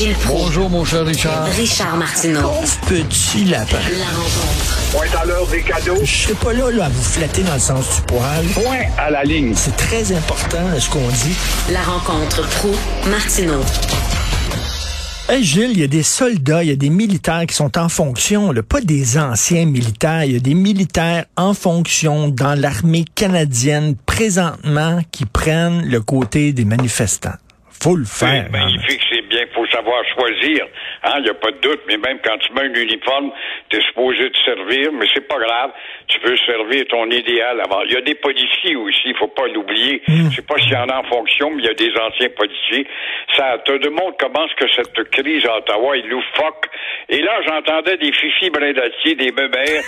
Gilles Proulx. Bonjour, mon cher Richard. Richard Martineau. petit lapin. La rencontre. Point à l'heure des cadeaux. Je serai pas là, là à vous flatter dans le sens du poil. Point à la ligne. C'est très important ce qu'on dit. La rencontre pro martineau Hey Gilles, il y a des soldats, il y a des militaires qui sont en fonction, là, pas des anciens militaires, il y a des militaires en fonction dans l'armée canadienne présentement qui prennent le côté des manifestants. Faut le faire. C'est magnifique, bien, faut savoir choisir. Hein, il n'y a pas de doute, mais même quand tu mets un uniforme, tu es supposé te servir, mais c'est pas grave. Tu peux servir ton idéal avant. Il y a des policiers aussi, il faut pas l'oublier. Je sais pas s'il y en a en fonction, mais il y a des anciens policiers. Ça te démontre comment ce que cette crise à Ottawa est loufoque. Et là, j'entendais des fifis d'acier, des bébés.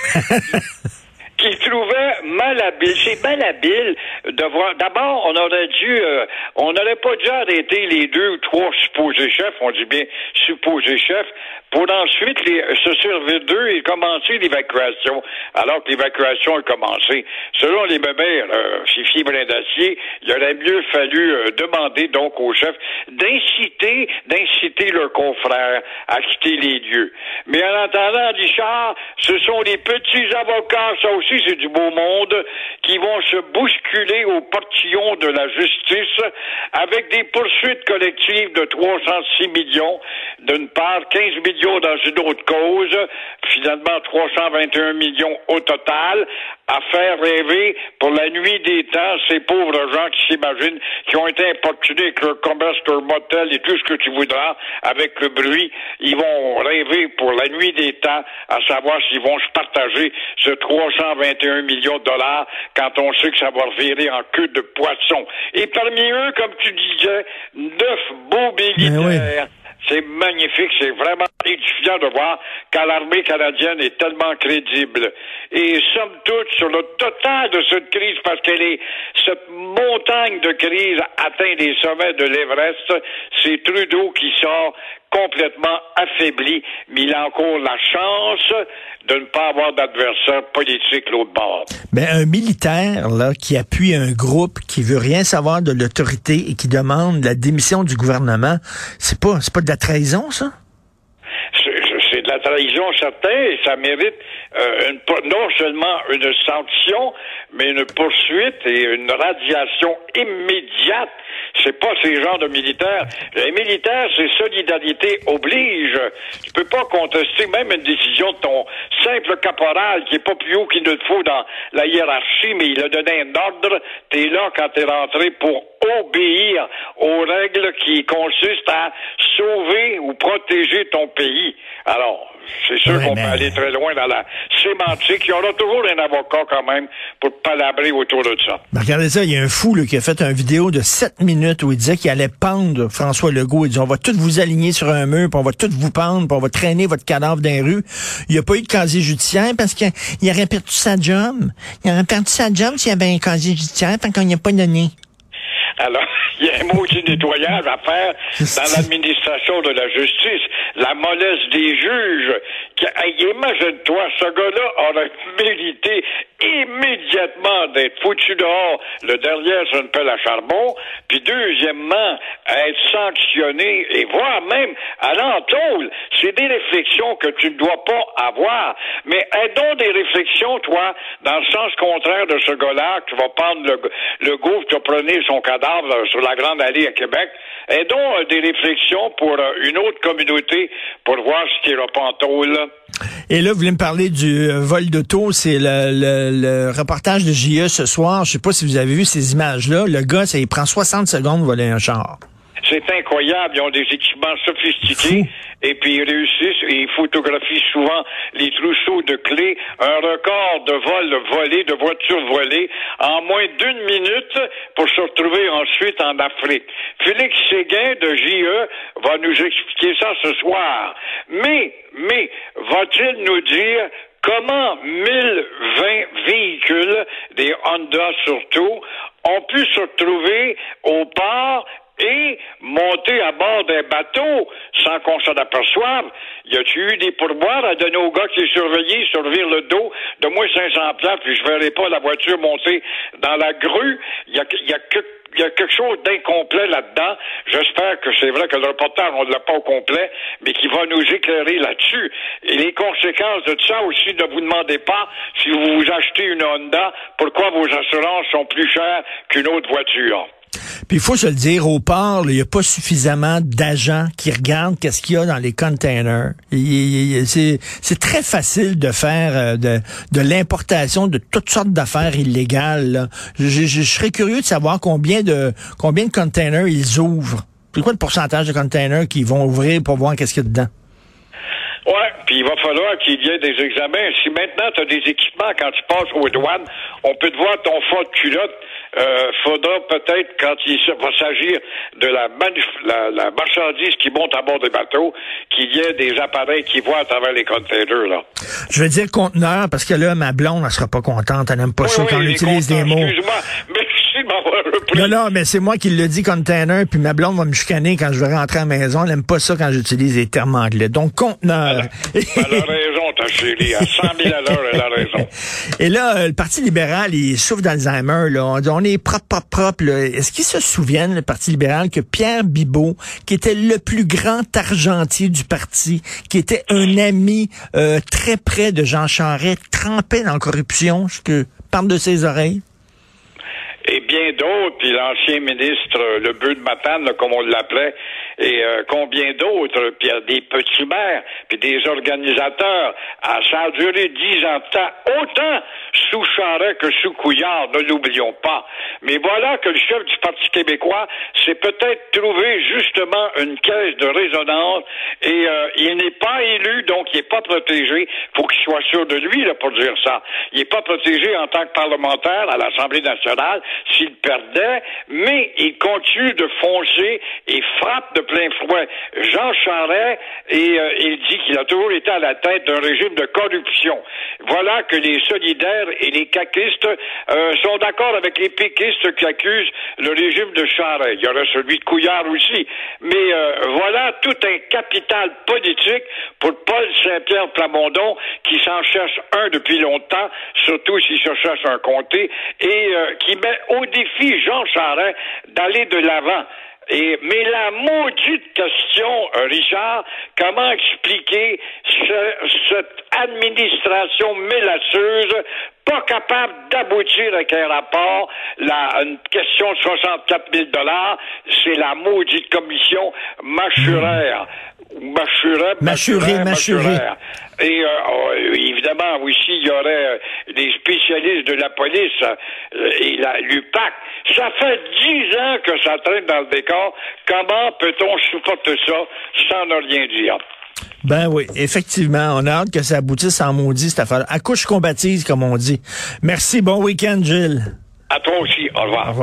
qui trouvaient malhabile. C'est malhabile de. D'abord, on aurait dû, euh, on n'aurait pas dû arrêter les deux ou trois supposés chefs, on dit bien supposés chefs, pour ensuite les, se servir d'eux et commencer l'évacuation, alors que l'évacuation a commencé. Selon les bébés, euh, Fifi d'acier, il aurait mieux fallu euh, demander donc aux chefs d'inciter, d'inciter leurs confrères à quitter les lieux. Mais en attendant, Richard, ce sont les petits avocats, ça aussi c'est du beau monde, qui vont se bousculer au portillon de la justice avec des poursuites collectives de 306 millions, d'une part 15 millions dans une autre cause, finalement 321 millions au total, à faire rêver pour la nuit des temps ces pauvres gens qui s'imaginent, qui ont été importunés avec leur commerce, leur motel et tout ce que tu voudras, avec le bruit, ils vont rêver pour la nuit des temps, à savoir s'ils vont se partager ce 321 millions de dollars quand on sait que ça va revirer en queue de poisson. Et parmi eux, comme tu disais, neuf beaux militaires. C'est magnifique, c'est vraiment édifiant de voir qu'à l'armée canadienne est tellement crédible. Et somme toute, sur le total de cette crise, parce qu'elle est, cette montagne de crise atteint des sommets de l'Everest, c'est Trudeau qui sort complètement affaibli, mais il a encore la chance de ne pas avoir d'adversaire politique l'autre bord. Ben, un militaire là qui appuie un groupe qui veut rien savoir de l'autorité et qui demande la démission du gouvernement, c'est pas c'est pas de la trahison ça? C'est de la trahison certain et ça mérite euh, une, non seulement une sanction, mais une poursuite et une radiation immédiate c'est pas ces genres de militaires. Les militaires, c'est solidarité oblige. Tu peux pas contester même une décision de ton simple caporal qui est pas plus haut qu'il ne te faut dans la hiérarchie, mais il a donné un ordre. T'es là quand t'es rentré pour obéir aux règles qui consistent à sauver ou protéger ton pays. Alors, c'est sûr qu'on peut aller très loin dans la sémantique. Il y aura toujours un avocat quand même pour palabrer autour de ça. Ben, regardez ça, il y a un fou qui a fait une vidéo de 7 minutes où il disait qu'il allait pendre François Legault. Il dit on va tous vous aligner sur un mur, puis on va tous vous pendre, puis on va traîner votre cadavre dans les rues. Il n'y a pas eu de casier judiciaire parce qu'il aurait perdu sa job. Il aurait perdu sa job s'il y avait un casier judiciaire, tant qu'on n'y a pas donné. Alors, il y un de nettoyage à faire dans l'administration de la justice. La mollesse des juges. Imagine-toi, ce gars-là aurait mérité immédiatement d'être foutu dehors, le derrière sur une pelle à charbon, puis deuxièmement, être sanctionné, et voire même à l'entoule. C'est des réflexions que tu ne dois pas avoir. Mais aidons des réflexions, toi, dans le sens contraire de ce gars-là, tu vas prendre le, le gouffre, tu as son cadavre sur la Grande à Québec. Aidons euh, des réflexions pour euh, une autre communauté pour voir ce qui est en Et là, vous voulez me parler du euh, vol d'auto, c'est le, le, reportage de JE ce soir. Je sais pas si vous avez vu ces images-là. Le gars, ça il prend 60 secondes de voler un char. C'est incroyable. Ils ont des équipements sophistiqués et puis ils réussissent et ils photographient souvent les trousseaux de clés. Un record de vol volé, de voitures volées en moins d'une minute pour se retrouver ensuite en Afrique. Félix Séguin de JE va nous expliquer ça ce soir. Mais, mais, va-t-il nous dire comment 1020 véhicules, des Honda surtout, ont pu se retrouver au port et monter à bord d'un bateau sans qu'on s'en aperçoive. Y a-tu eu des pourboires à donner au gars qui surveillé, survire le dos? De moins 500 places, puis je verrai pas la voiture monter dans la grue? Il y a, y a que y a quelque chose d'incomplet là-dedans. J'espère que c'est vrai que le reportage, on ne l'a pas au complet, mais qui va nous éclairer là-dessus. Et les conséquences de ça aussi, ne vous demandez pas si vous achetez une Honda, pourquoi vos assurances sont plus chères qu'une autre voiture. Puis il faut se le dire, au port, il n'y a pas suffisamment d'agents qui regardent qu'est-ce qu'il y a dans les containers. C'est très facile de faire euh, de, l'importation de toutes sortes d'affaires illégales. Je, je, serais curieux de savoir combien de combien de containers ils ouvrent. C'est quoi le pourcentage de containers qu'ils vont ouvrir pour voir qu'est-ce qu'il y a dedans? Ouais, puis il va falloir qu'il y ait des examens. Si maintenant tu as des équipements quand tu passes aux douanes, on peut te voir ton fond de culotte euh, faudra peut-être, quand il va s'agir de la, la, la, marchandise qui monte à bord des bateaux, qu'il y ait des appareils qui voient à travers les containers. Là. Je veux dire conteneur, parce que là, ma blonde, elle sera pas contente. Elle n'aime pas ça quand on utilise des mots. Excuse-moi, merci de m'avoir repris. Non, non, mais c'est moi qui le dis container, puis ma blonde va me chicaner quand je vais rentrer à la maison. Elle n'aime pas ça quand j'utilise les termes anglais. Donc, conteneur. A, elle a raison, ta chérie. À 100 000 à l'heure, elle a raison. Et là, euh, le Parti libéral, il souffre d'Alzheimer. Là. On, est propre, propre, propre. Est-ce qu'ils se souviennent, le Parti libéral, que Pierre Bibot, qui était le plus grand argentier du parti, qui était un ami euh, très près de Jean Charest, trempait dans la corruption, que parle de ses oreilles? et bien d'autres, puis l'ancien ministre, le but de Matane, comme on l'appelait, et euh, combien d'autres, puis des petits maires, puis des organisateurs. Ah, ça a duré dix ans de temps, autant sous Charest que sous Couillard, ne l'oublions pas. Mais voilà que le chef du Parti québécois s'est peut-être trouvé justement une caisse de résonance et euh, il n'est pas élu, donc il n'est pas protégé. faut qu'il soit sûr de lui là, pour dire ça. Il n'est pas protégé en tant que parlementaire à l'Assemblée nationale s'il perdait, mais il continue de foncer et frappe de plein fouet Jean Charest et euh, il dit qu'il a toujours été à la tête d'un régime de corruption. Voilà que les solidaires et les caquistes euh, sont d'accord avec les péquistes qui accusent le régime de Charest. Il y aurait celui de Couillard aussi. Mais euh, voilà tout un capital politique pour Paul Saint-Pierre Plamondon qui s'en cherche un depuis longtemps, surtout s'il se cherche un comté, et qui met au défi Jean Charest d'aller de l'avant. Et, mais la maudite question, Richard, comment expliquer ce, cette administration mélasseuse pas capable d'aboutir avec un rapport, la, une question de 64 000 dollars, c'est la maudite commission machuraire. Machuraire, machuré, machuré. Et euh, évidemment, aussi, il y aurait euh, des spécialistes de la police euh, et la l'UPAC. Ça fait dix ans que ça traîne dans le décor. Comment peut-on supporter ça sans ne rien dire? Ben oui, effectivement. On a hâte que ça aboutisse en maudit, cette affaire. Accouche combattise, comme on dit. Merci. Bon week-end, Gilles. À toi aussi. Au revoir. Au revoir.